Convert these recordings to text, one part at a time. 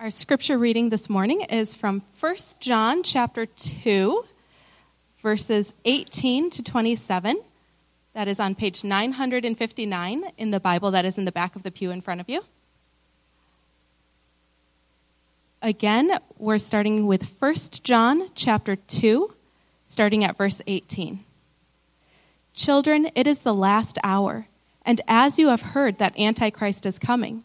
Our scripture reading this morning is from 1 John chapter 2, verses 18 to 27. That is on page 959 in the Bible that is in the back of the pew in front of you. Again, we're starting with 1 John chapter 2, starting at verse 18. Children, it is the last hour, and as you have heard that Antichrist is coming,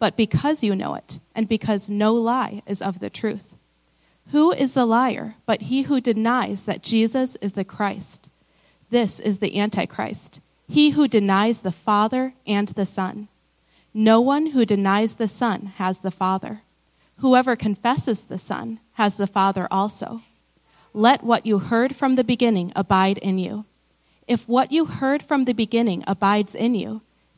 but because you know it, and because no lie is of the truth. Who is the liar but he who denies that Jesus is the Christ? This is the Antichrist, he who denies the Father and the Son. No one who denies the Son has the Father. Whoever confesses the Son has the Father also. Let what you heard from the beginning abide in you. If what you heard from the beginning abides in you,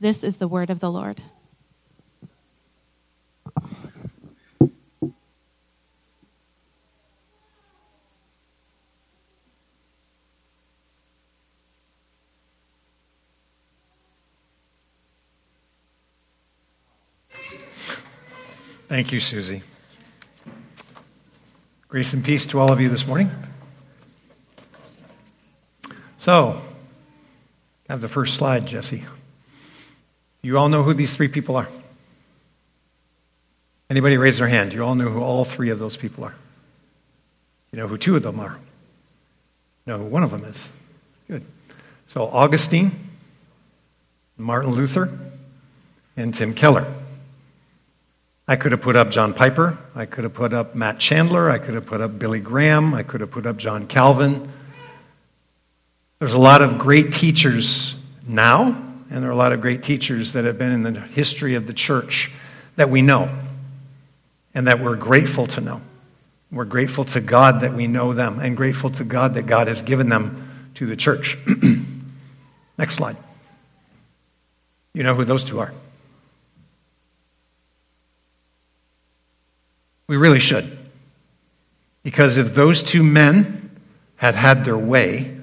This is the word of the Lord. Thank you, Susie. Grace and peace to all of you this morning. So, have the first slide, Jesse. You all know who these three people are? Anybody raise their hand? You all know who all three of those people are. You know who two of them are. You know who one of them is. Good. So Augustine, Martin Luther, and Tim Keller. I could have put up John Piper. I could have put up Matt Chandler. I could have put up Billy Graham. I could have put up John Calvin. There's a lot of great teachers now and there are a lot of great teachers that have been in the history of the church that we know and that we're grateful to know. We're grateful to God that we know them and grateful to God that God has given them to the church. Next slide. You know who those two are. We really should. Because if those two men had had their way,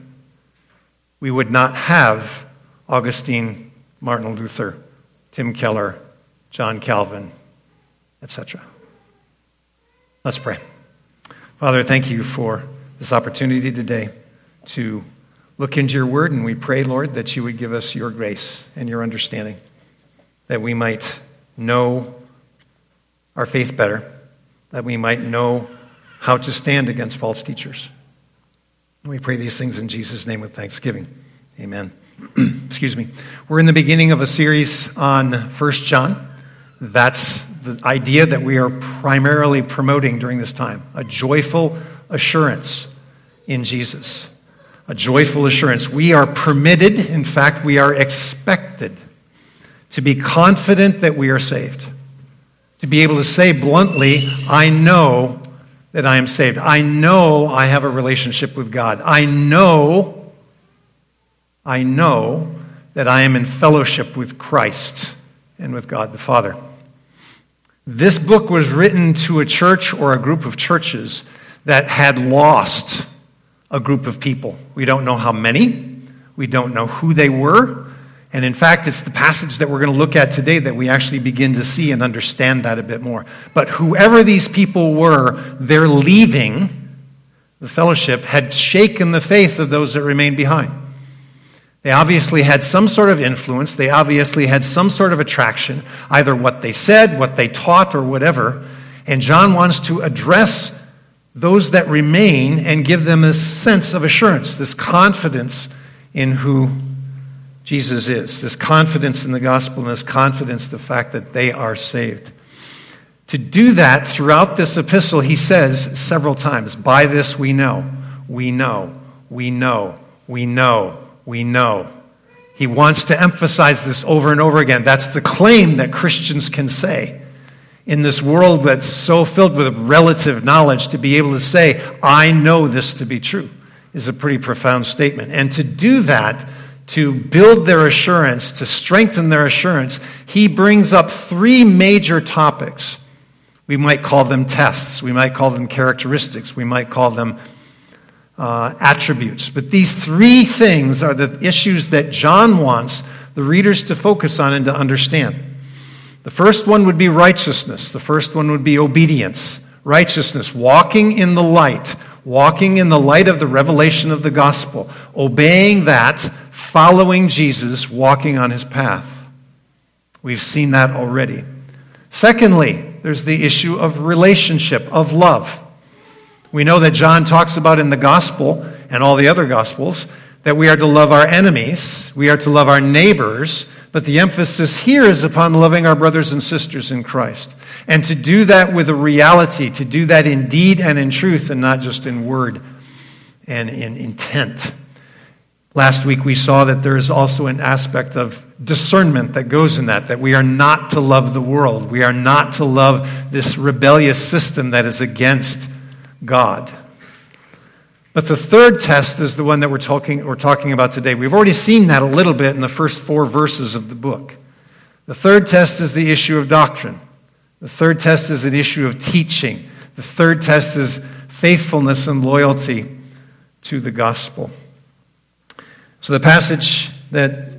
we would not have Augustine, Martin Luther, Tim Keller, John Calvin, etc. Let's pray. Father, thank you for this opportunity today to look into your word, and we pray, Lord, that you would give us your grace and your understanding, that we might know our faith better, that we might know how to stand against false teachers. We pray these things in Jesus' name with thanksgiving. Amen. excuse me. We're in the beginning of a series on First John. That's the idea that we are primarily promoting during this time a joyful assurance in Jesus. A joyful assurance. We are permitted, in fact, we are expected to be confident that we are saved. To be able to say bluntly, I know that I am saved. I know I have a relationship with God. I know I know that I am in fellowship with Christ and with God the Father. This book was written to a church or a group of churches that had lost a group of people. We don't know how many, we don't know who they were. And in fact, it's the passage that we're going to look at today that we actually begin to see and understand that a bit more. But whoever these people were, their leaving the fellowship had shaken the faith of those that remained behind. They obviously had some sort of influence. They obviously had some sort of attraction, either what they said, what they taught, or whatever. And John wants to address those that remain and give them this sense of assurance, this confidence in who Jesus is, this confidence in the gospel, and this confidence, the fact that they are saved. To do that throughout this epistle, he says several times, By this we know, we know, we know, we know, we know. He wants to emphasize this over and over again. That's the claim that Christians can say. In this world that's so filled with relative knowledge, to be able to say, I know this to be true, is a pretty profound statement. And to do that, to build their assurance, to strengthen their assurance, he brings up three major topics. We might call them tests, we might call them characteristics, we might call them uh, attributes. But these three things are the issues that John wants the readers to focus on and to understand. The first one would be righteousness, the first one would be obedience. Righteousness, walking in the light, walking in the light of the revelation of the gospel, obeying that, following Jesus, walking on his path. We've seen that already. Secondly, there's the issue of relationship, of love. We know that John talks about in the gospel and all the other gospels that we are to love our enemies, we are to love our neighbors, but the emphasis here is upon loving our brothers and sisters in Christ. And to do that with a reality, to do that in deed and in truth, and not just in word and in intent. Last week we saw that there is also an aspect of discernment that goes in that, that we are not to love the world. We are not to love this rebellious system that is against God. But the third test is the one that we're talking, we're talking about today. We've already seen that a little bit in the first four verses of the book. The third test is the issue of doctrine. The third test is an issue of teaching. The third test is faithfulness and loyalty to the gospel. So the passage that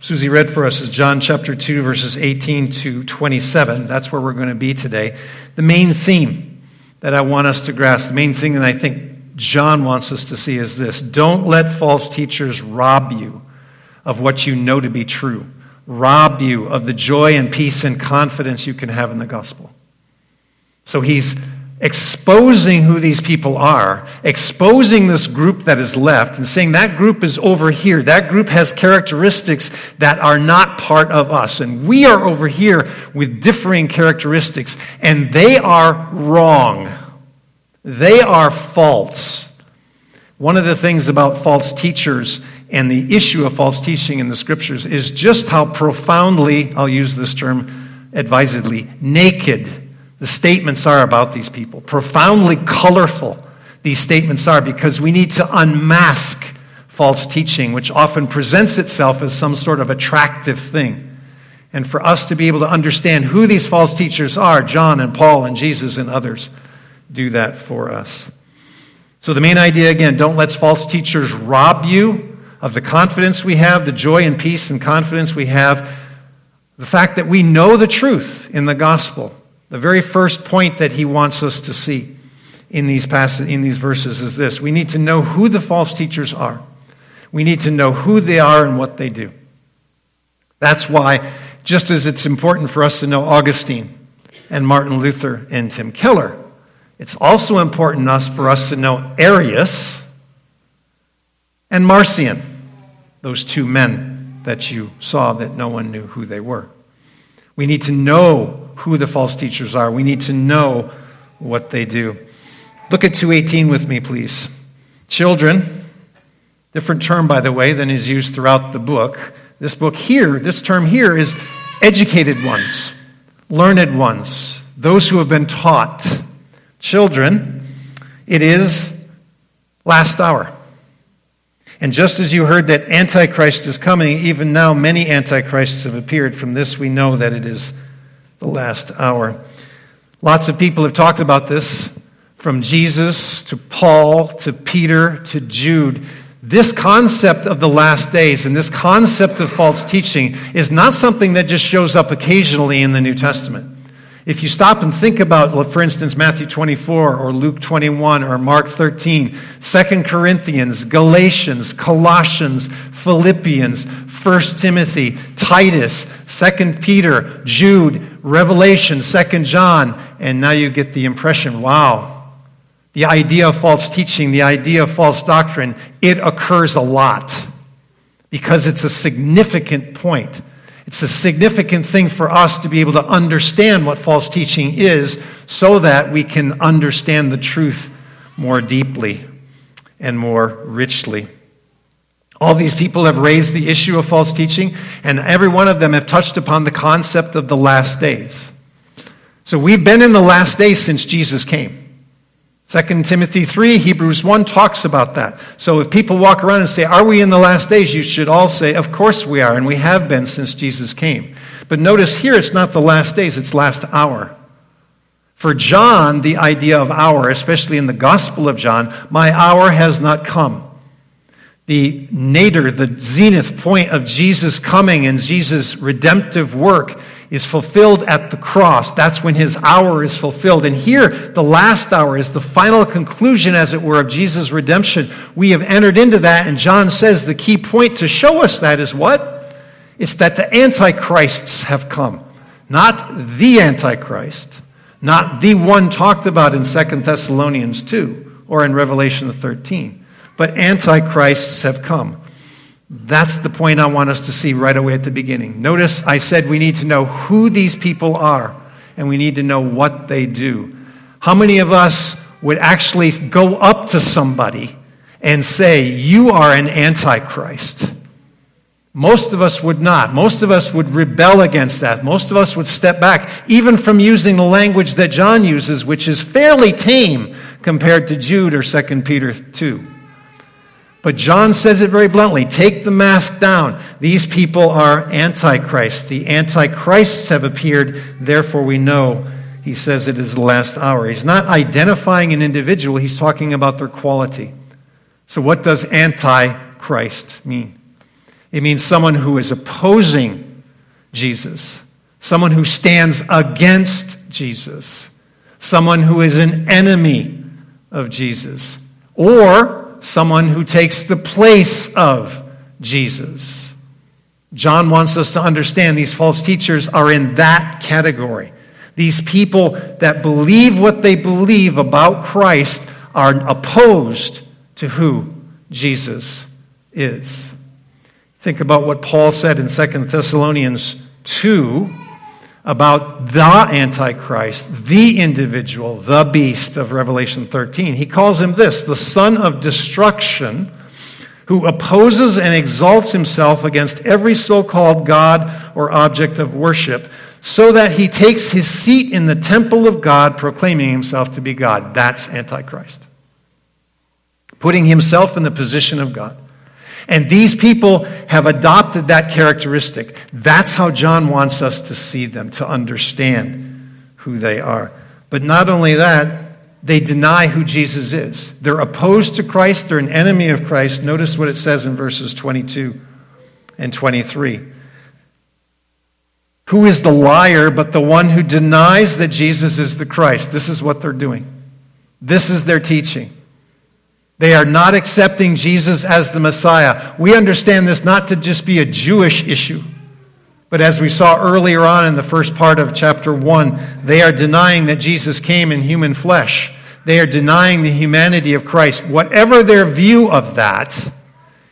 Susie read for us is John chapter 2, verses 18 to 27. That's where we're going to be today. The main theme that I want us to grasp. The main thing that I think John wants us to see is this don't let false teachers rob you of what you know to be true, rob you of the joy and peace and confidence you can have in the gospel. So he's exposing who these people are, exposing this group that is left, and saying that group is over here. That group has characteristics that are not part of us. And we are over here with differing characteristics, and they are wrong. They are false. One of the things about false teachers and the issue of false teaching in the scriptures is just how profoundly, I'll use this term advisedly, naked the statements are about these people. Profoundly colorful these statements are because we need to unmask false teaching, which often presents itself as some sort of attractive thing. And for us to be able to understand who these false teachers are, John and Paul and Jesus and others do that for us. So, the main idea again don't let false teachers rob you of the confidence we have, the joy and peace and confidence we have, the fact that we know the truth in the gospel the very first point that he wants us to see in these, in these verses is this we need to know who the false teachers are. We need to know who they are and what they do. That's why, just as it's important for us to know Augustine and Martin Luther and Tim Keller, it's also important for us to know Arius and Marcion, those two men that you saw that no one knew who they were. We need to know who the false teachers are. We need to know what they do. Look at 218 with me, please. Children, different term, by the way, than is used throughout the book. This book here, this term here is educated ones, learned ones, those who have been taught. Children, it is last hour. And just as you heard that Antichrist is coming, even now many Antichrists have appeared. From this we know that it is the last hour. Lots of people have talked about this, from Jesus to Paul to Peter to Jude. This concept of the last days and this concept of false teaching is not something that just shows up occasionally in the New Testament. If you stop and think about, for instance, Matthew 24 or Luke 21 or Mark 13, 2 Corinthians, Galatians, Colossians, Philippians, 1 Timothy, Titus, 2 Peter, Jude, Revelation, 2 John, and now you get the impression wow, the idea of false teaching, the idea of false doctrine, it occurs a lot because it's a significant point. It's a significant thing for us to be able to understand what false teaching is so that we can understand the truth more deeply and more richly. All these people have raised the issue of false teaching, and every one of them have touched upon the concept of the last days. So we've been in the last days since Jesus came. 2 Timothy 3, Hebrews 1 talks about that. So if people walk around and say, Are we in the last days? You should all say, Of course we are, and we have been since Jesus came. But notice here, it's not the last days, it's last hour. For John, the idea of hour, especially in the Gospel of John, my hour has not come. The nadir, the zenith point of Jesus coming and Jesus' redemptive work is fulfilled at the cross. That's when his hour is fulfilled. And here, the last hour is the final conclusion, as it were, of Jesus' redemption. We have entered into that, and John says the key point to show us that is what? It's that the antichrists have come. Not the antichrist, not the one talked about in 2 Thessalonians 2 or in Revelation 13, but antichrists have come. That's the point I want us to see right away at the beginning. Notice I said we need to know who these people are and we need to know what they do. How many of us would actually go up to somebody and say, You are an antichrist? Most of us would not. Most of us would rebel against that. Most of us would step back, even from using the language that John uses, which is fairly tame compared to Jude or 2 Peter 2. But John says it very bluntly take the mask down. These people are antichrists. The antichrists have appeared, therefore we know he says it is the last hour. He's not identifying an individual, he's talking about their quality. So, what does antichrist mean? It means someone who is opposing Jesus, someone who stands against Jesus, someone who is an enemy of Jesus, or someone who takes the place of Jesus. John wants us to understand these false teachers are in that category. These people that believe what they believe about Christ are opposed to who Jesus is. Think about what Paul said in 2 Thessalonians 2 about the Antichrist, the individual, the beast of Revelation 13. He calls him this the son of destruction, who opposes and exalts himself against every so called God or object of worship, so that he takes his seat in the temple of God, proclaiming himself to be God. That's Antichrist. Putting himself in the position of God. And these people have adopted that characteristic. That's how John wants us to see them, to understand who they are. But not only that, they deny who Jesus is. They're opposed to Christ, they're an enemy of Christ. Notice what it says in verses 22 and 23. Who is the liar but the one who denies that Jesus is the Christ? This is what they're doing. This is their teaching. They are not accepting Jesus as the Messiah. We understand this not to just be a Jewish issue, but as we saw earlier on in the first part of chapter 1, they are denying that Jesus came in human flesh. They are denying the humanity of Christ. Whatever their view of that,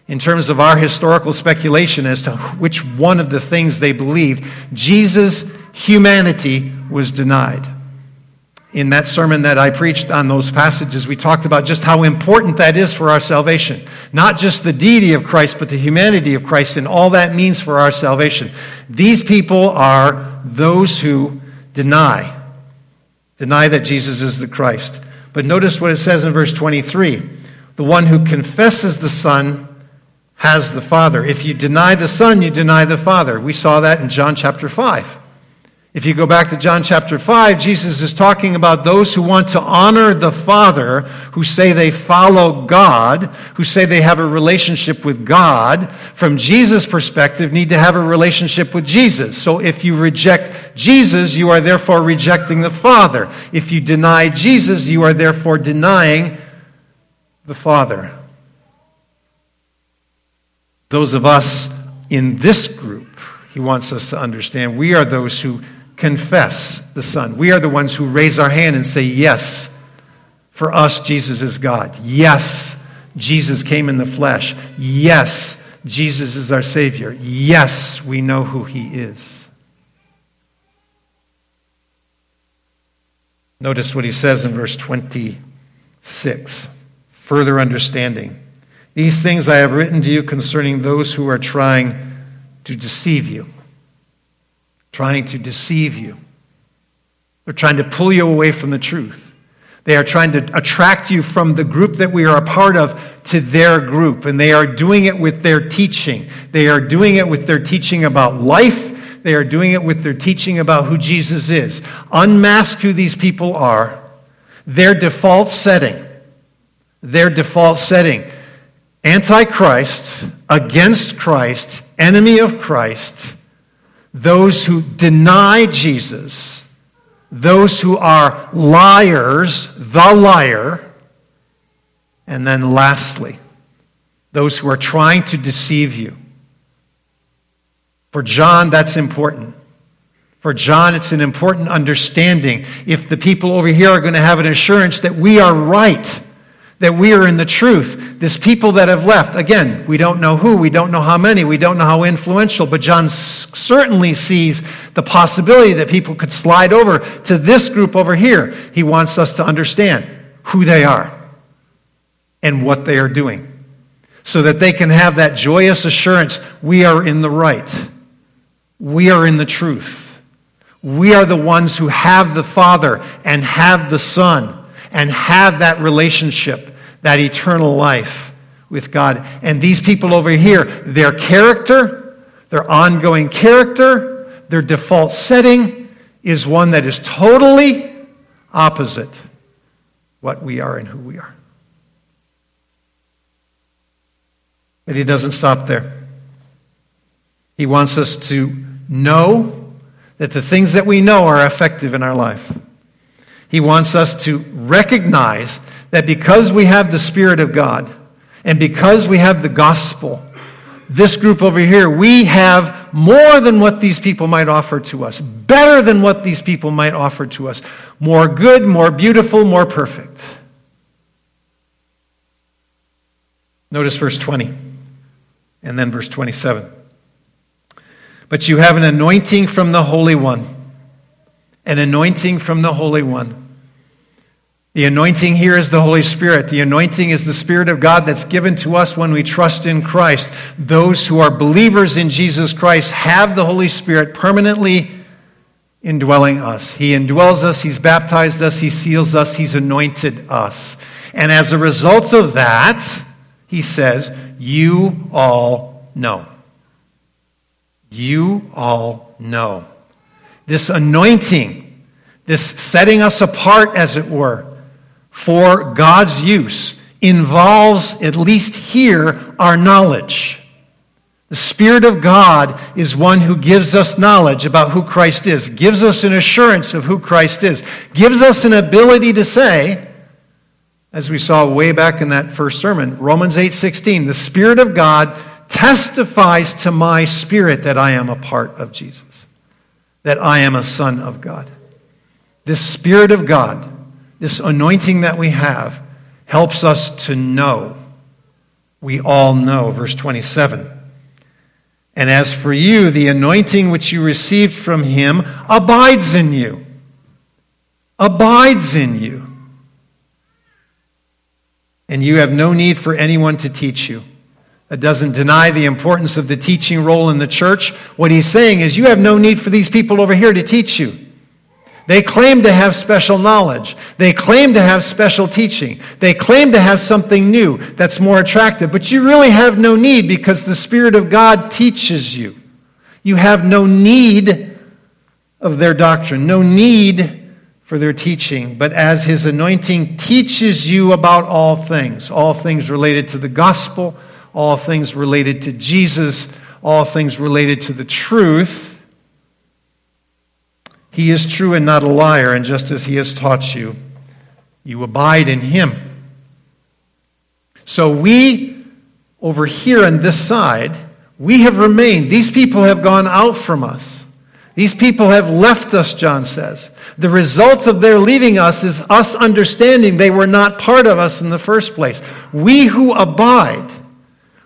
in terms of our historical speculation as to which one of the things they believed, Jesus' humanity was denied in that sermon that I preached on those passages, we talked about just how important that is for our salvation. Not just the deity of Christ, but the humanity of Christ and all that means for our salvation. These people are those who deny, deny that Jesus is the Christ. But notice what it says in verse 23 the one who confesses the Son has the Father. If you deny the Son, you deny the Father. We saw that in John chapter 5. If you go back to John chapter 5, Jesus is talking about those who want to honor the Father, who say they follow God, who say they have a relationship with God. From Jesus' perspective, need to have a relationship with Jesus. So if you reject Jesus, you are therefore rejecting the Father. If you deny Jesus, you are therefore denying the Father. Those of us in this group, he wants us to understand, we are those who confess the Son. We are the ones who raise our hand and say, Yes, For us, Jesus is God. Yes, Jesus came in the flesh. Yes, Jesus is our Savior. Yes, we know who He is. Notice what He says in verse 26 further understanding. These things I have written to you concerning those who are trying to deceive you. Trying to deceive you. They're trying to pull you away from the truth. They are trying to attract you from the group that we are a part of to their group. And they are doing it with their teaching. They are doing it with their teaching about life. They are doing it with their teaching about who Jesus is. Unmask who these people are. Their default setting. Their default setting. Antichrist, against Christ, enemy of Christ, those who deny Jesus those who are liars, the liar, and then lastly, those who are trying to deceive you. For John, that's important. For John, it's an important understanding. If the people over here are going to have an assurance that we are right, that we are in the truth. This people that have left, again, we don't know who, we don't know how many, we don't know how influential, but John certainly sees the possibility that people could slide over to this group over here. He wants us to understand who they are and what they are doing so that they can have that joyous assurance we are in the right, we are in the truth. We are the ones who have the Father and have the Son and have that relationship, that eternal life with God. And these people over here, their character, their ongoing character, their default setting is one that is totally opposite what we are and who we are. But he doesn't stop there. He wants us to know that the things that we know are effective in our life. He wants us to recognize that because we have the Spirit of God and because we have the gospel, this group over here, we have more than what these people might offer to us, better than what these people might offer to us, more good, more beautiful, more perfect. Notice verse 20 and then verse 27. But you have an anointing from the Holy One, an anointing from the Holy One. The anointing here is the Holy Spirit. The anointing is the Spirit of God that's given to us when we trust in Christ. Those who are believers in Jesus Christ have the Holy Spirit permanently indwelling us. He indwells us, He's baptized us, He seals us, He's anointed us. And as a result of that, He says, You all know. You all know. This anointing, this setting us apart, as it were, for God's use involves, at least here, our knowledge. The Spirit of God is one who gives us knowledge about who Christ is, gives us an assurance of who Christ is, gives us an ability to say, as we saw way back in that first sermon, Romans 8:16, the Spirit of God testifies to my spirit that I am a part of Jesus, that I am a son of God. This Spirit of God this anointing that we have helps us to know. We all know. Verse 27. And as for you, the anointing which you received from him abides in you. Abides in you. And you have no need for anyone to teach you. That doesn't deny the importance of the teaching role in the church. What he's saying is, you have no need for these people over here to teach you. They claim to have special knowledge. They claim to have special teaching. They claim to have something new that's more attractive, but you really have no need because the Spirit of God teaches you. You have no need of their doctrine, no need for their teaching, but as His anointing teaches you about all things, all things related to the gospel, all things related to Jesus, all things related to the truth he is true and not a liar, and just as he has taught you, you abide in him. So we, over here on this side, we have remained. These people have gone out from us. These people have left us, John says. The result of their leaving us is us understanding they were not part of us in the first place. We who abide,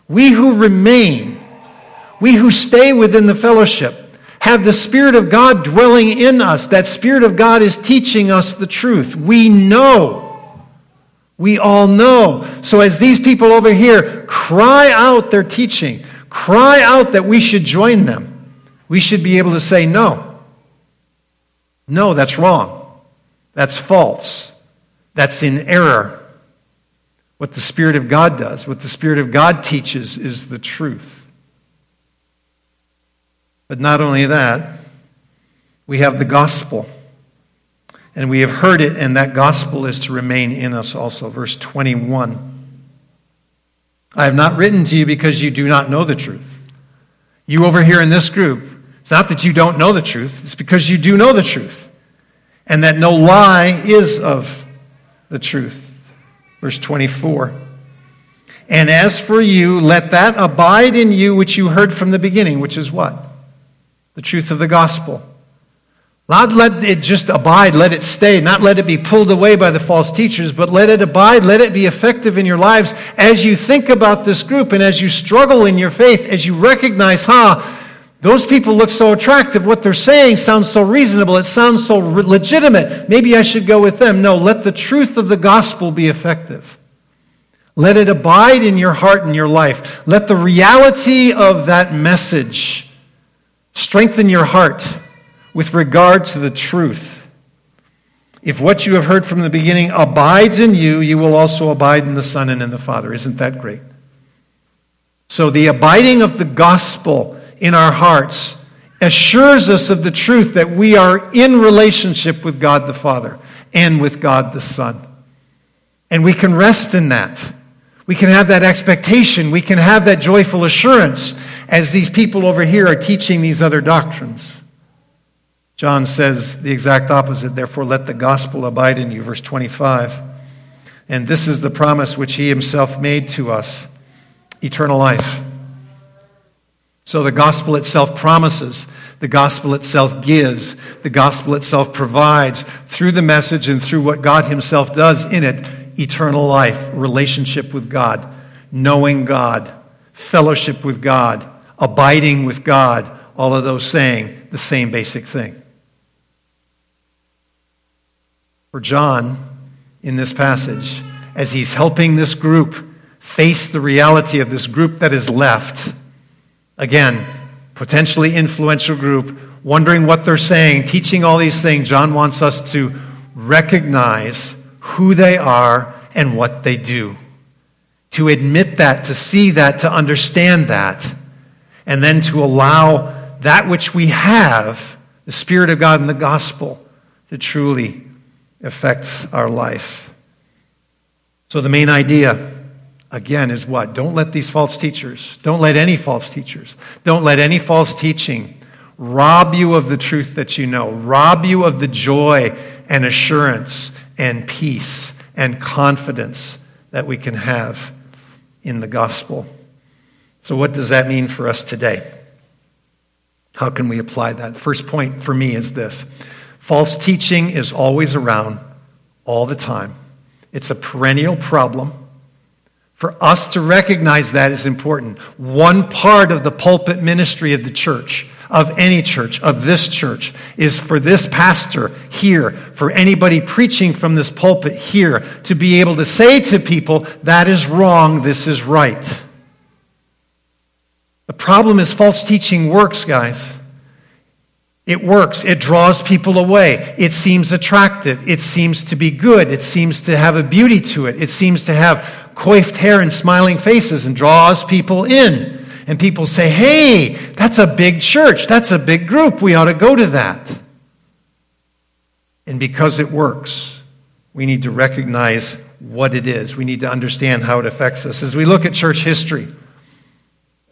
we who remain, we who stay within the fellowship, have the Spirit of God dwelling in us. That Spirit of God is teaching us the truth. We know. We all know. So as these people over here cry out their teaching, cry out that we should join them, we should be able to say, no. No, that's wrong. That's false. That's in error. What the Spirit of God does, what the Spirit of God teaches, is the truth. But not only that, we have the gospel. And we have heard it, and that gospel is to remain in us also. Verse 21. I have not written to you because you do not know the truth. You over here in this group, it's not that you don't know the truth, it's because you do know the truth. And that no lie is of the truth. Verse 24. And as for you, let that abide in you which you heard from the beginning, which is what? The truth of the gospel. Not let it just abide, let it stay, not let it be pulled away by the false teachers, but let it abide, let it be effective in your lives as you think about this group and as you struggle in your faith, as you recognize, huh, those people look so attractive. What they're saying sounds so reasonable. It sounds so legitimate. Maybe I should go with them. No, let the truth of the gospel be effective. Let it abide in your heart and your life. Let the reality of that message strengthen your heart with regard to the truth. If what you have heard from the beginning abides in you, you will also abide in the Son and in the Father. Isn't that great? So the abiding of the gospel in our hearts assures us of the truth that we are in relationship with God the Father and with God the Son. And we can rest in that. We can have that expectation. We can have that joyful assurance as these people over here are teaching these other doctrines. John says the exact opposite. Therefore, let the gospel abide in you. Verse 25. And this is the promise which he himself made to us eternal life. So the gospel itself promises, the gospel itself gives, the gospel itself provides through the message and through what God himself does in it eternal life, relationship with God, knowing God, fellowship with God, abiding with God, all of those saying the same basic thing. for John in this passage as he's helping this group face the reality of this group that is left. Again, potentially influential group, wondering what they're saying, teaching all these things. John wants us to recognize who they are and what they do. To admit that, to see that, to understand that, and then to allow that which we have, the Spirit of God and the gospel, to truly affect our life. So, the main idea, again, is what? Don't let these false teachers, don't let any false teachers, don't let any false teaching rob you of the truth that you know, rob you of the joy and assurance and peace and confidence that we can have in the gospel. So, what does that mean for us today? How can we apply that? First point for me is this False teaching is always around all the time. It's a perennial problem. For us to recognize that is important. One part of the pulpit ministry of the church, of any church, of this church, is for this pastor here, for anybody preaching from this pulpit here, to be able to say to people, that is wrong, this is right. The problem is false teaching works, guys. It works. It draws people away. It seems attractive. It seems to be good. It seems to have a beauty to it. It seems to have coiffed hair and smiling faces and draws people in. And people say, hey, that's a big church. That's a big group. We ought to go to that. And because it works, we need to recognize what it is. We need to understand how it affects us. As we look at church history,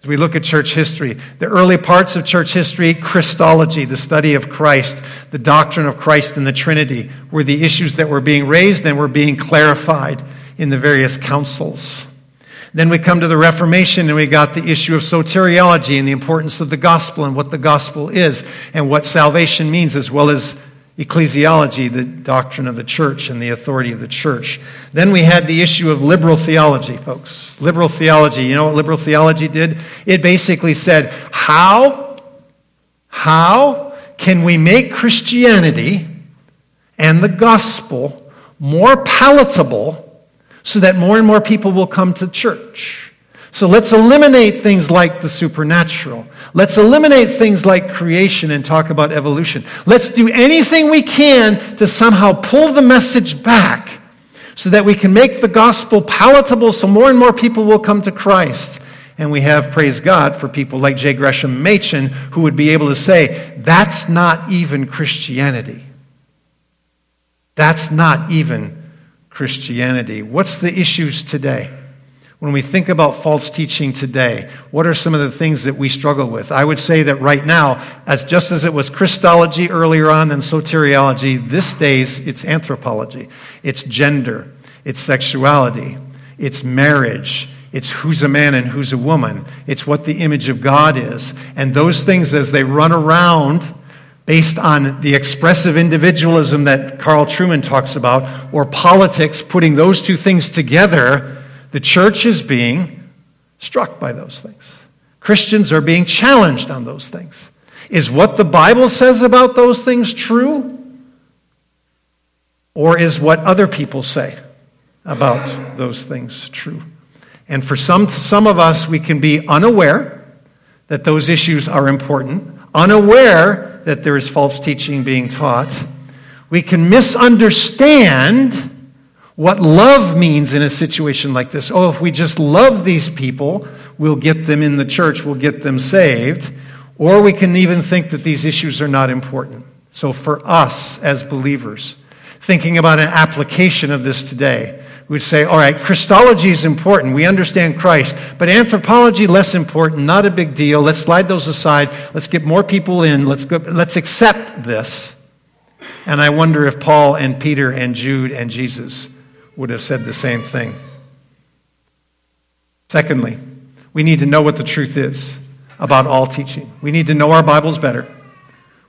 as we look at church history, the early parts of church history, Christology, the study of Christ, the doctrine of Christ and the Trinity, were the issues that were being raised and were being clarified in the various councils. Then we come to the Reformation and we got the issue of soteriology and the importance of the gospel and what the gospel is and what salvation means, as well as ecclesiology, the doctrine of the church and the authority of the church. Then we had the issue of liberal theology, folks. Liberal theology, you know what liberal theology did? It basically said, how, how can we make Christianity and the gospel more palatable so that more and more people will come to church. So let's eliminate things like the supernatural. Let's eliminate things like creation and talk about evolution. Let's do anything we can to somehow pull the message back so that we can make the gospel palatable so more and more people will come to Christ. And we have, praise God, for people like J. Gresham Machen who would be able to say, that's not even Christianity. That's not even Christianity. What's the issues today? When we think about false teaching today, what are some of the things that we struggle with? I would say that right now, as just as it was Christology earlier on and soteriology, this days it's anthropology. It's gender. It's sexuality. It's marriage. It's who's a man and who's a woman. It's what the image of God is. And those things as they run around based on the expressive individualism that Carl Trueman talks about, or politics, putting those two things together, the church is being struck by those things. Christians are being challenged on those things. Is what the Bible says about those things true? Or is what other people say about those things true? And for some, some of us, we can be unaware that those issues are important, unaware that there is false teaching being taught. We can misunderstand what love means in a situation like this. Oh, if we just love these people, we'll get them in the church, we'll get them saved. Or we can even think that these issues are not important. So, for us as believers, thinking about an application of this today, we'd say, all right, Christology is important. We understand Christ. But anthropology, less important, not a big deal. Let's slide those aside. Let's get more people in. Let's, go, let's accept this. And I wonder if Paul and Peter and Jude and Jesus would have said the same thing. Secondly, we need to know what the truth is about all teaching. We need to know our Bibles better.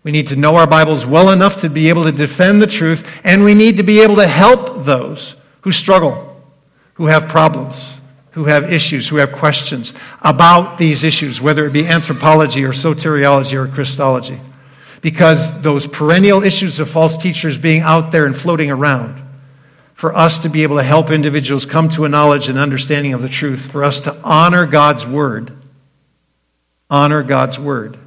We need to know our Bibles well enough to be able to defend the truth, and we need to be able to help those who struggle, who have problems, who have issues, who have questions about these issues, whether it be anthropology or soteriology or Christology. Because those perennial issues of false teachers being out there and floating around, for us to be able to help individuals come to a knowledge and understanding of the truth, for us to honor God's word, honor God's word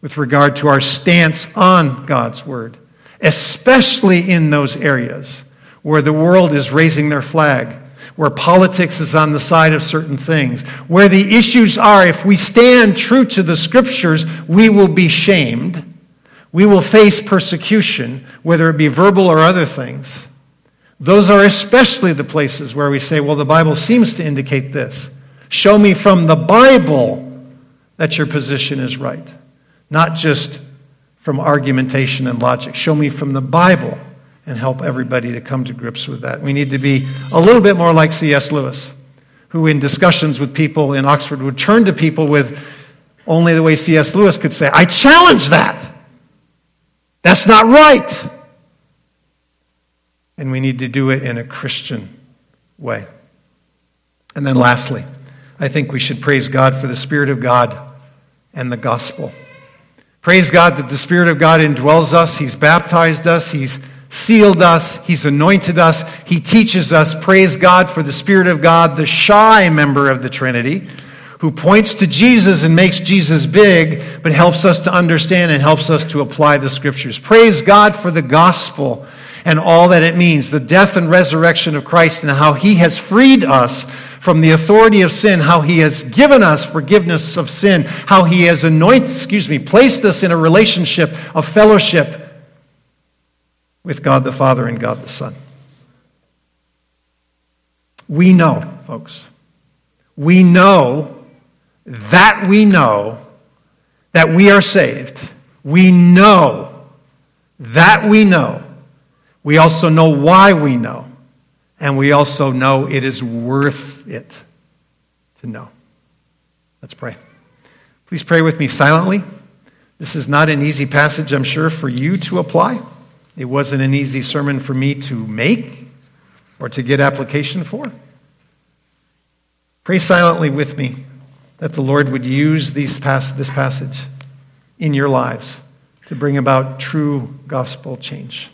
with regard to our stance on God's word, especially in those areas where the world is raising their flag, where politics is on the side of certain things, where the issues are if we stand true to the scriptures, we will be shamed. We will face persecution, whether it be verbal or other things. Those are especially the places where we say, well, the Bible seems to indicate this. Show me from the Bible that your position is right, not just from argumentation and logic. Show me from the Bible and help everybody to come to grips with that. We need to be a little bit more like C.S. Lewis, who in discussions with people in Oxford would turn to people with only the way C.S. Lewis could say, I challenge that. That's not right. And we need to do it in a Christian way. And then lastly, I think we should praise God for the Spirit of God and the gospel. Praise God that the Spirit of God indwells us. He's baptized us. He's sealed us, He's anointed us, He teaches us. Praise God for the Spirit of God, the shy member of the Trinity, who points to Jesus and makes Jesus big, but helps us to understand and helps us to apply the Scriptures. Praise God for the gospel and all that it means the death and resurrection of Christ and how He has freed us from the authority of sin, how He has given us forgiveness of sin, how He has anointed, excuse me, placed us in a relationship of fellowship with God the Father and God the Son. We know, folks, we know that we know that we are saved. We know that we know. We also know why we know. And we also know it is worth it. to know. Let's pray. Please pray with me silently. This is not an easy passage, I'm sure, for you to apply. It wasn't an easy sermon for me to make or to get application for. Pray silently with me that the Lord would use these pas- this passage in your lives to bring about true gospel change.